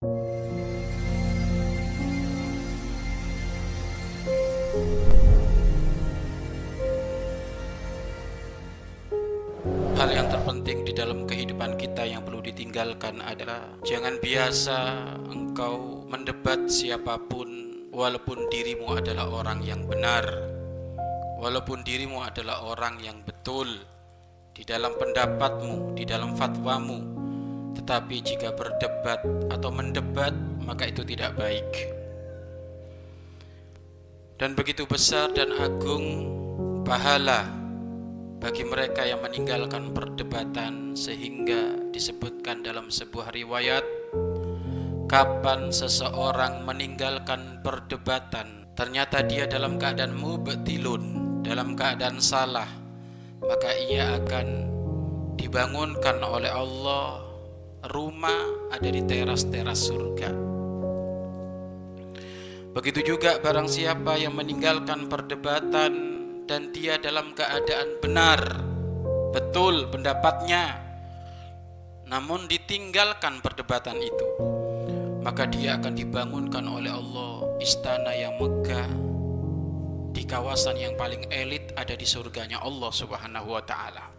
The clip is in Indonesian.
Hal yang terpenting di dalam kehidupan kita yang perlu ditinggalkan adalah jangan biasa engkau mendebat siapa pun walaupun dirimu adalah orang yang benar. Walaupun dirimu adalah orang yang betul di dalam pendapatmu, di dalam fatwamu. Tetapi jika berdebat atau mendebat maka itu tidak baik. Dan begitu besar dan agung pahala bagi mereka yang meninggalkan perdebatan sehingga disebutkan dalam sebuah riwayat kapan seseorang meninggalkan perdebatan ternyata dia dalam keadaan mubtilun dalam keadaan salah maka ia akan dibangunkan oleh Allah rumah ada di teras-teras surga begitu juga barang siapa yang meninggalkan perdebatan dan dia dalam keadaan benar, betul pendapatnya, namun ditinggalkan perdebatan itu, maka dia akan dibangunkan oleh Allah istana yang megah di kawasan yang paling elit ada di surganya Allah Subhanahu wa taala.